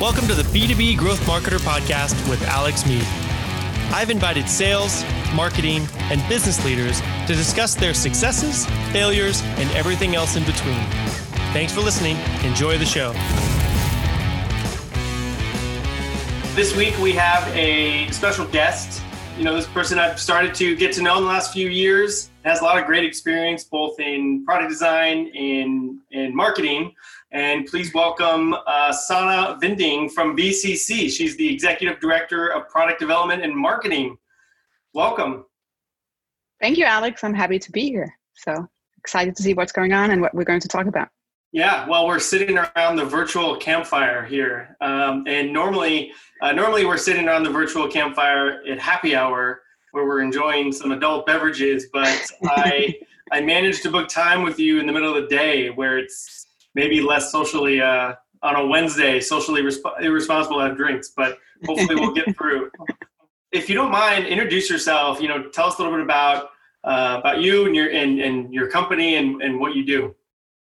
Welcome to the B2B Growth Marketer Podcast with Alex Mead. I've invited sales, marketing, and business leaders to discuss their successes, failures, and everything else in between. Thanks for listening. Enjoy the show. This week we have a special guest. You know, this person I've started to get to know in the last few years has a lot of great experience both in product design and, and marketing. And please welcome uh, Sannah Vinding from VCC. She's the Executive Director of Product Development and Marketing. Welcome. Thank you, Alex. I'm happy to be here. So excited to see what's going on and what we're going to talk about. Yeah, well, we're sitting around the virtual campfire here, um, and normally, uh, normally we're sitting around the virtual campfire at happy hour, where we're enjoying some adult beverages. But I, I managed to book time with you in the middle of the day, where it's maybe less socially uh, on a Wednesday, socially resp- irresponsible to have drinks, but hopefully we'll get through. If you don't mind, introduce yourself. You know, tell us a little bit about uh, about you and your and, and your company and, and what you do.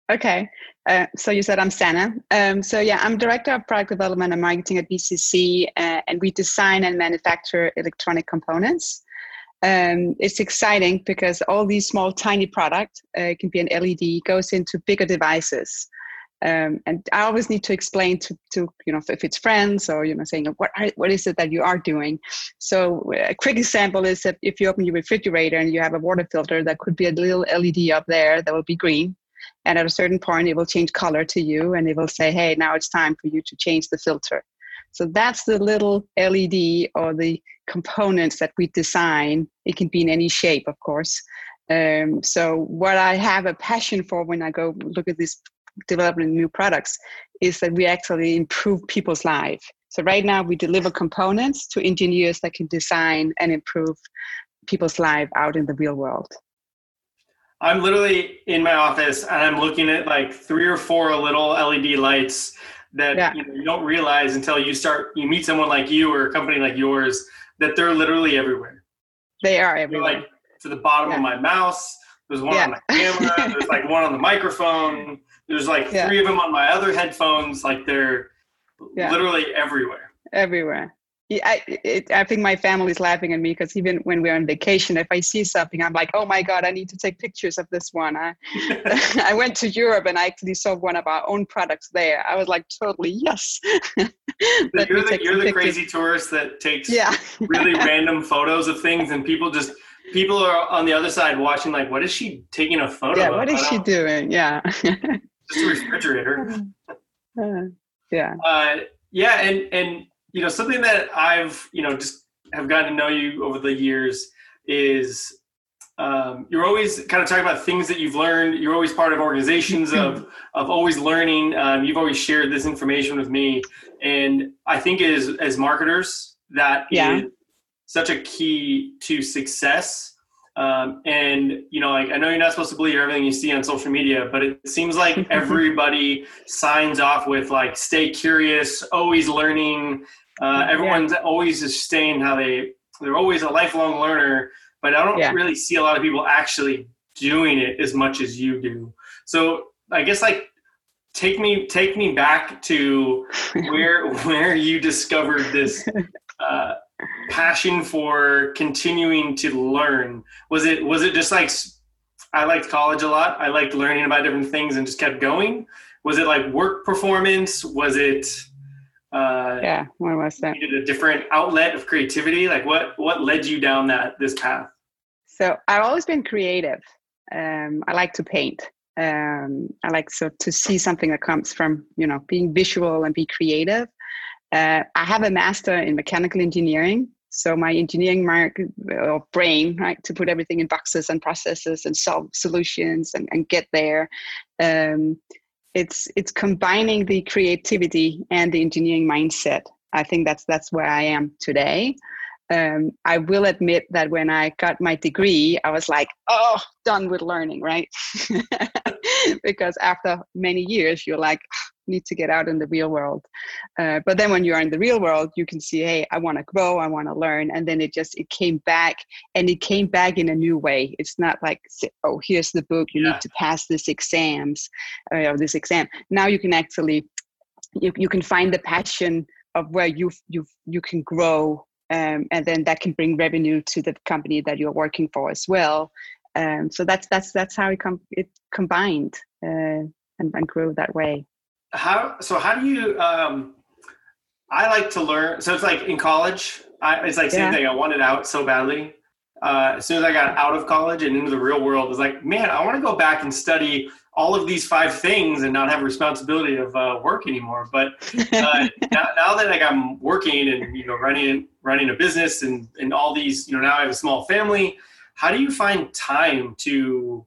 Okay. Uh, so you said I'm Sannah. Um, so yeah, I'm director of product development and marketing at VCC, uh, and we design and manufacture electronic components. Um, it's exciting because all these small, tiny products uh, can be an LED goes into bigger devices. Um, and I always need to explain to, to you know if it's friends or you know saying what are, what is it that you are doing. So a quick example is that if you open your refrigerator and you have a water filter, that could be a little LED up there that will be green, and at a certain point it will change color to you and it will say, hey, now it's time for you to change the filter. So that's the little LED or the components that we design. It can be in any shape, of course. Um, so what I have a passion for when I go look at this developing new products is that we actually improve people's life. So right now we deliver components to engineers that can design and improve people's life out in the real world. I'm literally in my office and I'm looking at like three or four little LED lights that yeah. you, know, you don't realize until you start you meet someone like you or a company like yours that they're literally everywhere. They are everywhere. Like to the bottom yeah. of my mouse. There's one yeah. on my camera. there's like one on the microphone. There's like three of them on my other headphones. Like they're literally everywhere. Everywhere. I, it, I think my family's laughing at me because even when we're on vacation, if I see something, I'm like, oh my God, I need to take pictures of this one. I, I went to Europe and I actually saw one of our own products there. I was like, totally, yes. you're the, you're the crazy tourist that takes yeah. really random photos of things and people just, people are on the other side watching like, what is she taking a photo yeah, of? what is she doing? Yeah. just a refrigerator. Uh, yeah. Uh, yeah. And, and, you know something that i've you know just have gotten to know you over the years is um, you're always kind of talking about things that you've learned. You're always part of organizations of of always learning. Um, you've always shared this information with me. And i think as as marketers that yeah. is such a key to success. Um, and you know, like I know you're not supposed to believe everything you see on social media, but it seems like everybody signs off with like "stay curious," always learning, uh, everyone's yeah. always staying how they they're always a lifelong learner, but I don't yeah. really see a lot of people actually doing it as much as you do. So I guess like take me take me back to where where you discovered this uh, passion for continuing to learn. Was it was it just like I liked college a lot. I liked learning about different things and just kept going. Was it like work performance? Was it uh, yeah what was that? needed a different outlet of creativity. Like what what led you down that this path? So i've always been creative. Um, i like to paint. Um, i like so to see something that comes from you know being visual and be creative. Uh, i have a master in mechanical engineering. So my engineering mark or brain right to put everything in boxes and processes and solve solutions and, and get there. Um, it's it's combining the creativity and the engineering mindset. I think that's that's where i am today. Um, i will admit that when i got my degree i was like oh done with learning right? Because after many years you're like need to get out in the real world. Uh, but then when you are in the real world you can see hey i want to grow i want to learn. And then it just it came back and it came back in a new way. It's not like oh here's the book you yeah. need to pass this exams uh, or this exam. Now you can actually you, you can find the passion of where you you you can grow um, and then that can bring revenue to the company that you're working for as well. Um, so that's that's that's how it, com- it combined uh, and, and grew that way how so how do you um i like to learn so it's like in college I, it's like same yeah. thing i wanted out so badly uh, as soon as i got out of college and into the real world was like man i want to go back and study all of these five things and not have responsibility of uh, work anymore. But uh, now, now, that like I'm working and you know running running a business and and all these you know now I have a small family. How do you find time to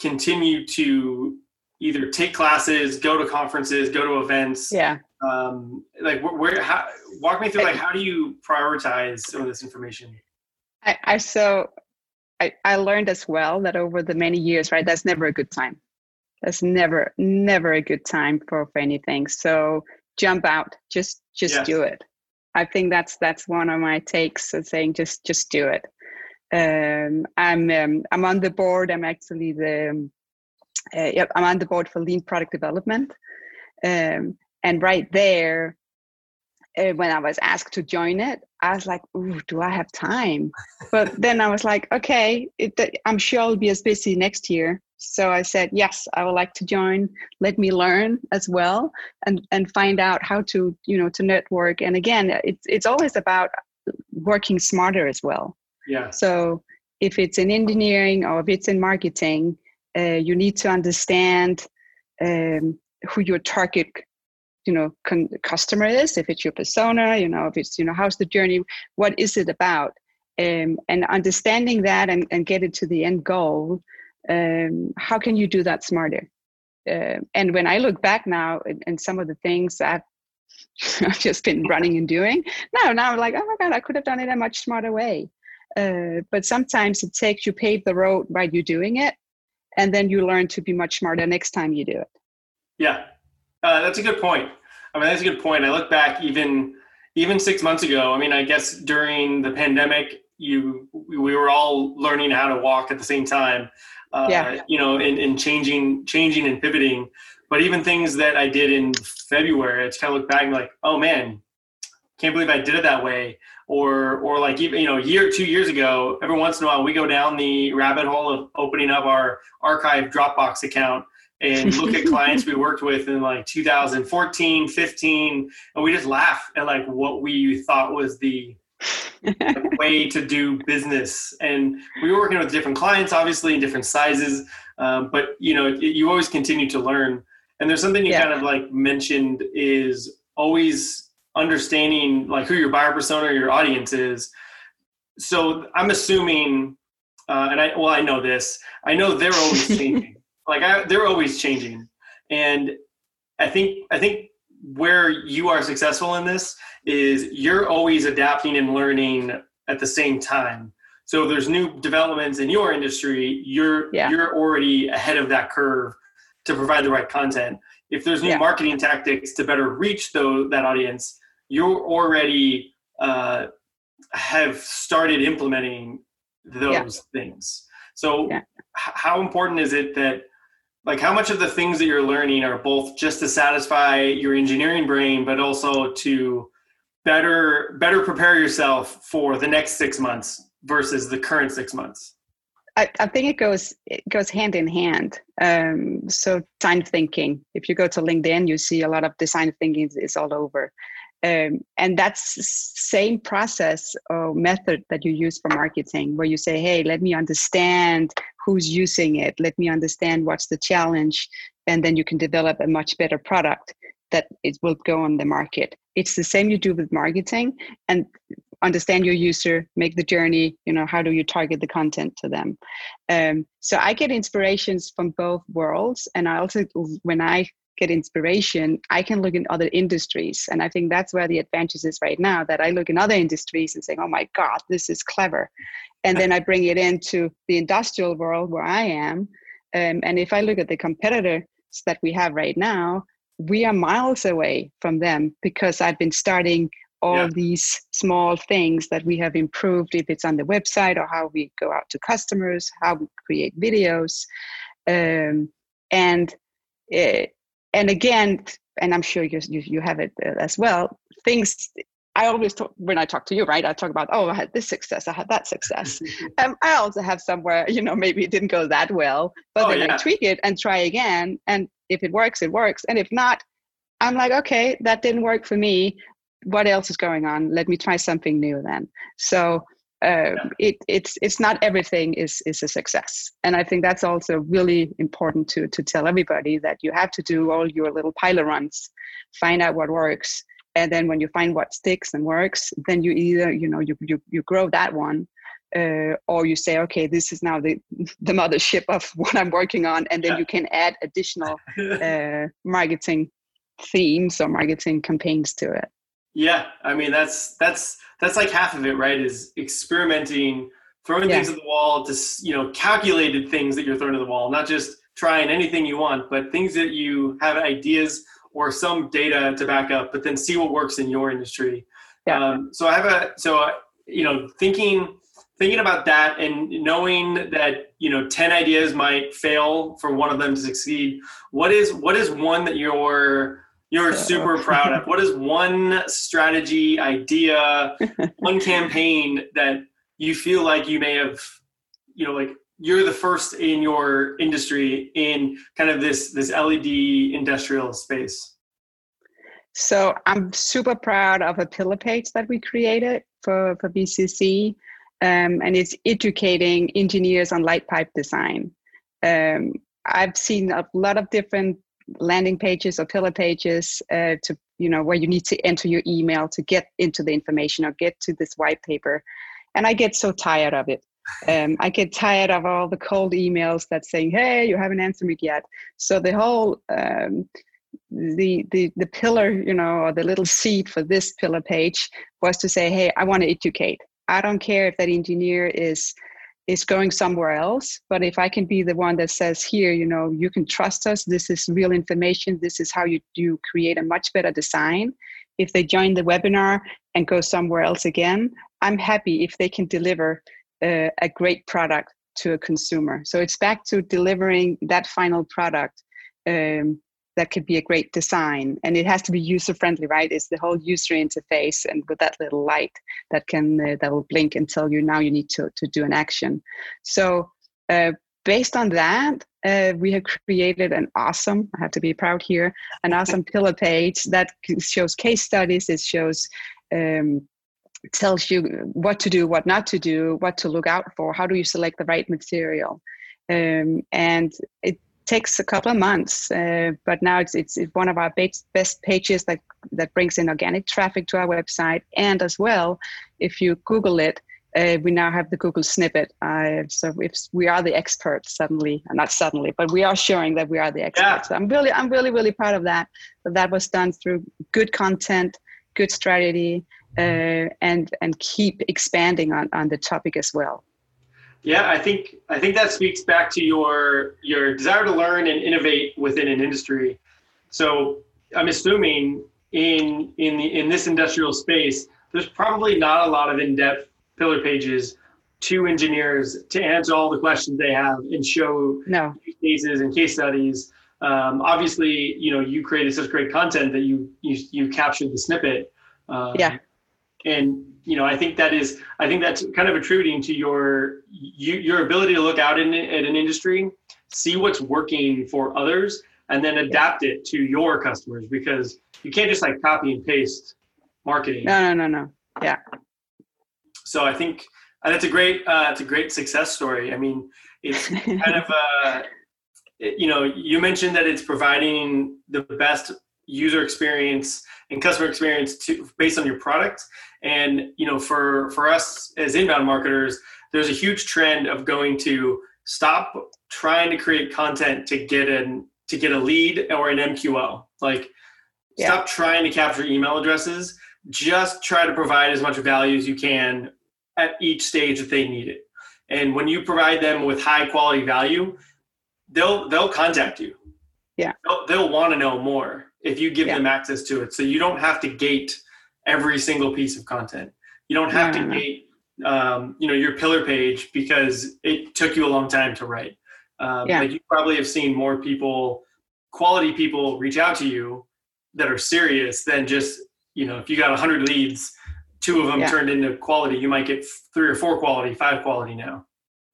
continue to either take classes, go to conferences, go to events? Yeah. Um, like where, where how, walk me through like how do you prioritize some of this information? I, I so I, I learned as well that over the many years, right, that's never a good time that's never never a good time for, for anything so jump out just just yes. do it i think that's that's one of my takes of saying just just do it um, i'm um, i'm on the board i'm actually the uh, yep, i'm on the board for lean product development um, and right there uh, when i was asked to join it i was like Ooh, do i have time but then i was like okay it, i'm sure i'll be as busy next year so I said, yes, I would like to join. Let me learn as well and, and find out how to, you know, to network. And again, it's, it's always about working smarter as well. Yeah. So if it's in engineering or if it's in marketing, uh, you need to understand um, who your target you know con- customer is if it's your persona you know if it's you know how's the journey what is it about um, and understanding that and, and get it to the end goal um, how can you do that smarter uh, and when i look back now and, and some of the things i've I've just been running and doing. No, now I'm like, oh my God, I could have done it a much smarter way. Uh, but sometimes it takes you pave the road while you're doing it, and then you learn to be much smarter next time you do it. Yeah, uh, that's a good point. I mean, that's a good point. I look back even even six months ago. I mean, I guess during the pandemic, you we were all learning how to walk at the same time uh, yeah. you know, in, in changing, changing and pivoting. But even things that I did in February, it's kind of look back and like, oh man, can't believe I did it that way. Or, or like even you know, a year, two years ago, every once in a while we go down the rabbit hole of opening up our archive Dropbox account and look at clients we worked with in like 2014, 15, and we just laugh at like what we thought was the way to do business. And we were working with different clients, obviously in different sizes, um, but you know, you always continue to learn. And there's something you yeah. kind of like mentioned is always understanding like who your buyer persona or your audience is. So I'm assuming, uh, and I well I know this. I know they're always changing. like I, they're always changing, and I think I think where you are successful in this is you're always adapting and learning at the same time. So there's new developments in your industry, you're yeah. you're already ahead of that curve to provide the right content. If there's new yeah. marketing tactics to better reach those, that audience, you're already uh, have started implementing those yeah. things. So, h- how important is it that like how much of the things that you're learning are both just to satisfy your engineering brain but also to better better prepare yourself for the next six months versus the current six months I, I think it goes it goes hand in hand. Um, so design thinking. If you go to LinkedIn, you see a lot of design thinking is all over, um, and that's same process or method that you use for marketing, where you say, "Hey, let me understand who's using it. Let me understand what's the challenge, and then you can develop a much better product that it will go on the market." it's the same you do with marketing and understand your user make the journey you know how do you target the content to them um, so i get inspirations from both worlds and i also when i get inspiration i can look in other industries. And i think that's where the advantage is right now that i look in other industries and say oh my god this is clever. And then i bring it into the industrial world where i am. Um, and if i look at the competitors that we have right now we are miles away from them because I've been starting all yeah. these small things that we have improved if it's on the website or how we go out to customers how we create videos. Um, and it, and again, and I'm sure you, you, you have it uh, as well, things I always talk when I talk to you, right? I talk about, oh, I had this success, I had that success. um, I also have somewhere, you know, maybe it didn't go that well, but oh, then yeah. I tweak it and try again. And if it works, it works. And if not, I'm like, okay, that didn't work for me. What else is going on? Let me try something new then. So uh, it, it's it's not everything is is a success, and I think that's also really important to to tell everybody that you have to do all your little pilot runs, find out what works, and then when you find what sticks and works then you either you know you you, you grow that one uh, or you say okay this is now the the mothership of what i'm working on. And then yeah. you can add additional uh, marketing themes or marketing campaigns to it yeah i mean that's that's that's like half of it right is experimenting throwing yeah. things at the wall to you know calculated things that you're throwing at the wall not just trying anything you want but things that you have ideas or some data to back up, but then see what works in your industry. Yeah. Um, so I have a so uh, you know thinking thinking about that and knowing that you know 10 ideas might fail for one of them to succeed what is what is one that you're you're super proud of what is one strategy idea one campaign that you feel like you may have you know like you're the first in your industry in kind of this this LED industrial space. So I'm super proud of a pillar page that we created for for VCC, um, and it's educating engineers on light pipe design. Um, I've seen a lot of different landing pages or pillar pages uh, to you know where you need to enter your email to get into the information or get to this white paper, and I get so tired of it um, I get tired of all the cold emails that saying, "Hey, you haven't answered me yet." So the whole um, the the the pillar, you know, or the little seed for this pillar page was to say, "Hey, I want to educate. I don't care if that engineer is." Is going somewhere else but if i can be the one that says here you know you can trust us this is real information this is how you do create a much better design if they join the webinar and go somewhere else again i'm happy if they can deliver a, a great product to a consumer. So it's back to delivering that final product um, that could be a great design, and it has to be user friendly, right? It's the whole user interface, and with that little light that can uh, that will blink and tell you now you need to to do an action. So uh, based on that, uh, we have created an awesome, I have to be proud here, an awesome pillar page that shows case studies, it shows um, tells you what to do, what not to do, what to look out for, how do you select the right material. Um, and it takes a couple of months, uh, but now it's, it's, it's one of our best, best pages that, that brings in organic traffic to our website. And as well, if you Google it, uh, we now have the Google snippet. Uh, so if we are the experts suddenly, not suddenly, but we are showing that we are the experts. Yeah. So I'm really, I'm really, really proud of that. That that was done through good content, good strategy, uh, and and keep expanding on, on the topic as well. Yeah, I think I think that speaks back to your your desire to learn and innovate within an industry. So I'm assuming in in the in this industrial space, there's probably not a lot of in-depth pillar pages to engineers to answer all the questions they have and show no. cases and case studies. Um, obviously, you know you created such great content that you you you captured the snippet. Um, yeah and you know i think that is i think that's kind of attributing to your you, your ability to look out in at an industry see what's working for others and then adapt it to your customers because you can't just like copy and paste marketing. No no no no. Yeah. So i think uh, that's a great uh, it's a great success story. I mean it's kind of uh you know you mentioned that it's providing the best user experience and customer experience to based on your product. And you know for for us as inbound marketers there's a huge trend of going to stop trying to create content to get an to get a lead or an mql like yeah. stop trying to capture email addresses. Just try to provide as much value as you can at each stage that they need it. And when you provide them with high quality value they'll they'll contact you. Yeah. They'll, they'll want to know more if you give yeah. them access to it. So you don't have to gate every single piece of content. You don't have to gate, um, you know, your pillar page because it took you a long time to write. Um, yeah. Like you probably have seen more people quality people reach out to you that are serious than just you know if you got 100 leads two of them yeah. turned into quality you might get three or four quality five quality now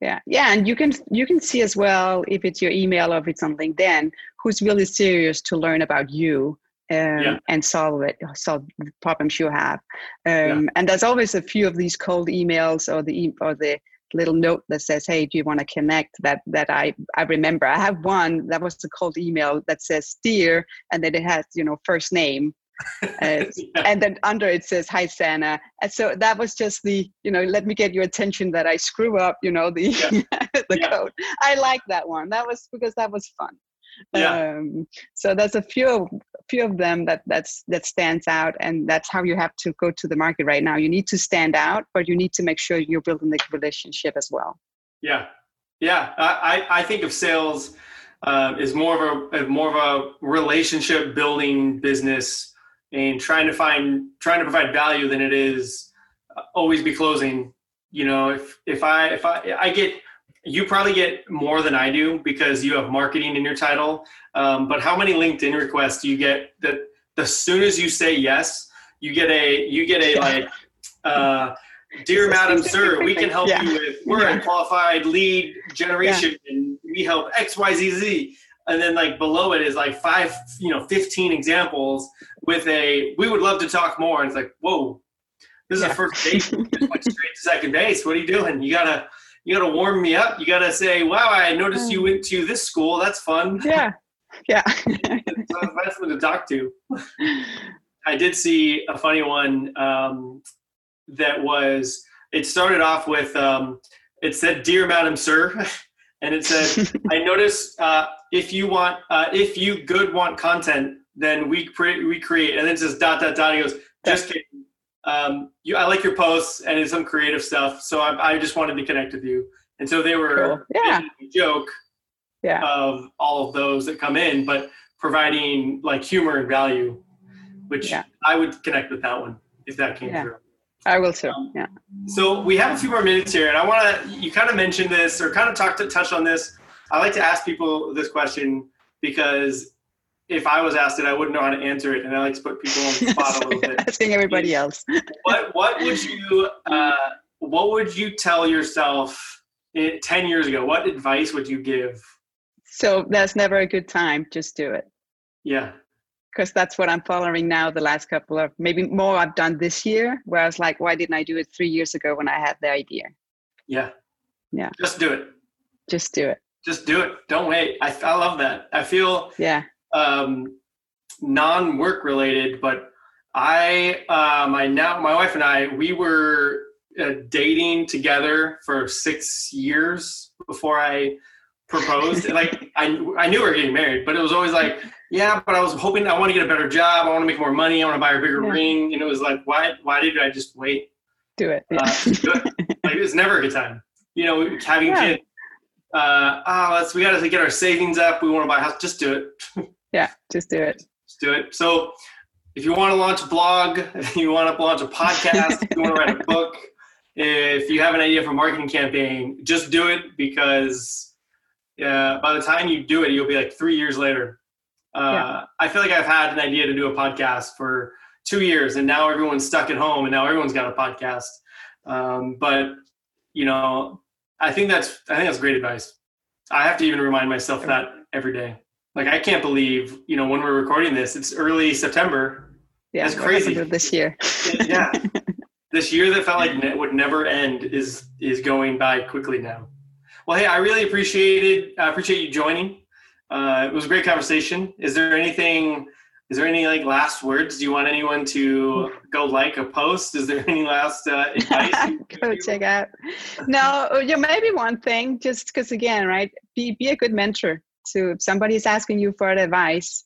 yeah. Yeah and you can you can see as well if it's your email or if it's on linkedin who's really serious to learn about you um, yeah. and solve it solve the problems you have. Um, yeah. and there's always a few of these cold emails or the or the little note that says hey do you want to connect? that that i i remember. I have one that was a cold email that says dear and then it has you know first name yeah. and then under it says hi Sannah and so that was just the you know let me get your attention that i screw up you know the yeah. the yeah. code i like that one that was because that was fun yeah. Um, so there's a few few of them that that's that stands out and that's how you have to go to the market right now you need to stand out but you need to make sure you're building the relationship as well yeah yeah i i think of sales uh, is more of a more of a relationship building business and trying to find trying to provide value than it is uh, always be closing. You know if if i if i i get you probably get more than i do because you have marketing in your title. Um, but how many linkedin requests do you get that as soon as you say yes you get a you get a like uh, dear madam sir we can help yeah. you with we're yeah. a qualified lead generation and we help xyzz and then like below it is like five you know 15 examples with a we would love to talk more. And it's like whoa. This is yeah. the first date. Went straight to second base. What are you doing? You gotta you gotta warm me up. You gotta say wow i noticed you mm. went to this school. That's fun yeah. Yeah. So find someone to talk to. I did see a funny one um, that was it started off with um, it said dear madam sir and it said i noticed uh, if you want uh, if you good want content then we create we create and then it says dot dot dot he goes just kidding um, you, I like your posts and it's some creative stuff. So I, I just wanted to connect with you. And so they were cool. yeah. joke yeah. of all of those that come in, but providing like humor and value, which yeah. I would connect with that one if that came yeah. through. I will too. Yeah. So we have a few more minutes here, and I want to. You kind of mentioned this, or kind of talked to touch on this. I like to ask people this question because if I was asked it, I wouldn't know how to answer it, and I like to put people on the spot a little bit. Asking everybody else. what What would you uh, What would you tell yourself ten years ago? What advice would you give? So that's never a good time. Just do it. Yeah. Because that's what I'm following now. The last couple of maybe more I've done this year, where I was like, why didn't I do it three years ago when I had the idea? Yeah. Yeah. Just do it. Just do it. Just do it. Don't wait. I, I love that. I feel yeah um, non-work related, but I, uh, my now, my wife and I, we were uh, dating together for six years before I proposed. like I, I knew we were getting married, but it was always like, yeah, but I was hoping I want to get a better job. I want to make more money. I want to buy a bigger yeah. ring. And it was like, why, why did I just wait? Do it. Yeah. Uh, do it. Like it was never a good time. You know, having yeah. kids. Uh, oh, let's, we got to get our savings up. We want to buy a house. Just do it. Yeah, just do it. Just do it. So if you want to launch a blog, if you want to launch a podcast, if you want to write a book, if you have an idea for a marketing campaign, just do it because uh, by the time you do it, you'll be like three years later. Uh, yeah. I feel like I've had an idea to do a podcast for two years, and now everyone's stuck at home, and now everyone's got a podcast. Um, but you know, I think that's I think that's great advice. I have to even remind myself that every day. Like I can't believe, you know, when we're recording this, it's early September. Yeah, that's crazy. This year. yeah, this year that felt like it would never end is is going by quickly now. Well, hey, I really appreciated I appreciate you joining. Uh, it was a great conversation. Is there anything? Is there any like last words? Do you want anyone to go like a post? Is there any last uh, advice? go check out. No, yeah, maybe one thing, just because again, right? Be be a good mentor to if somebody is asking you for advice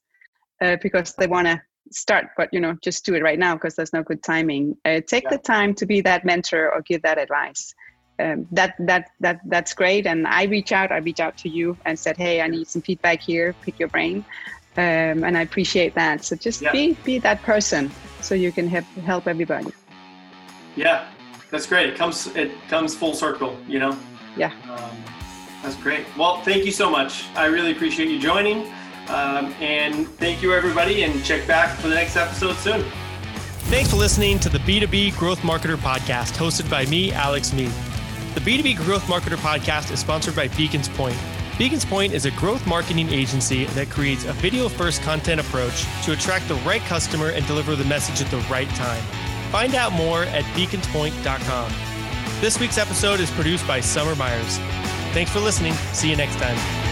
uh, because they want to start but you know just do it right now because there's no good timing uh, take yeah. the time to be that mentor or give that advice um, that that that that's great and i reach out i reach out to you and said hey i need some feedback here pick your brain um, and i appreciate that so just yeah. be be that person so you can help help everybody yeah that's great it comes it comes full circle you know yeah um, that's great. Well, thank you so much. I really appreciate you joining. Um, and thank you, everybody, and check back for the next episode soon. Thanks for listening to the B2B Growth Marketer Podcast, hosted by me, Alex Mead. The B2B Growth Marketer Podcast is sponsored by Beacons Point. Beacons Point is a growth marketing agency that creates a video first content approach to attract the right customer and deliver the message at the right time. Find out more at beaconspoint.com. This week's episode is produced by Summer Myers. Thanks for listening. See you next time.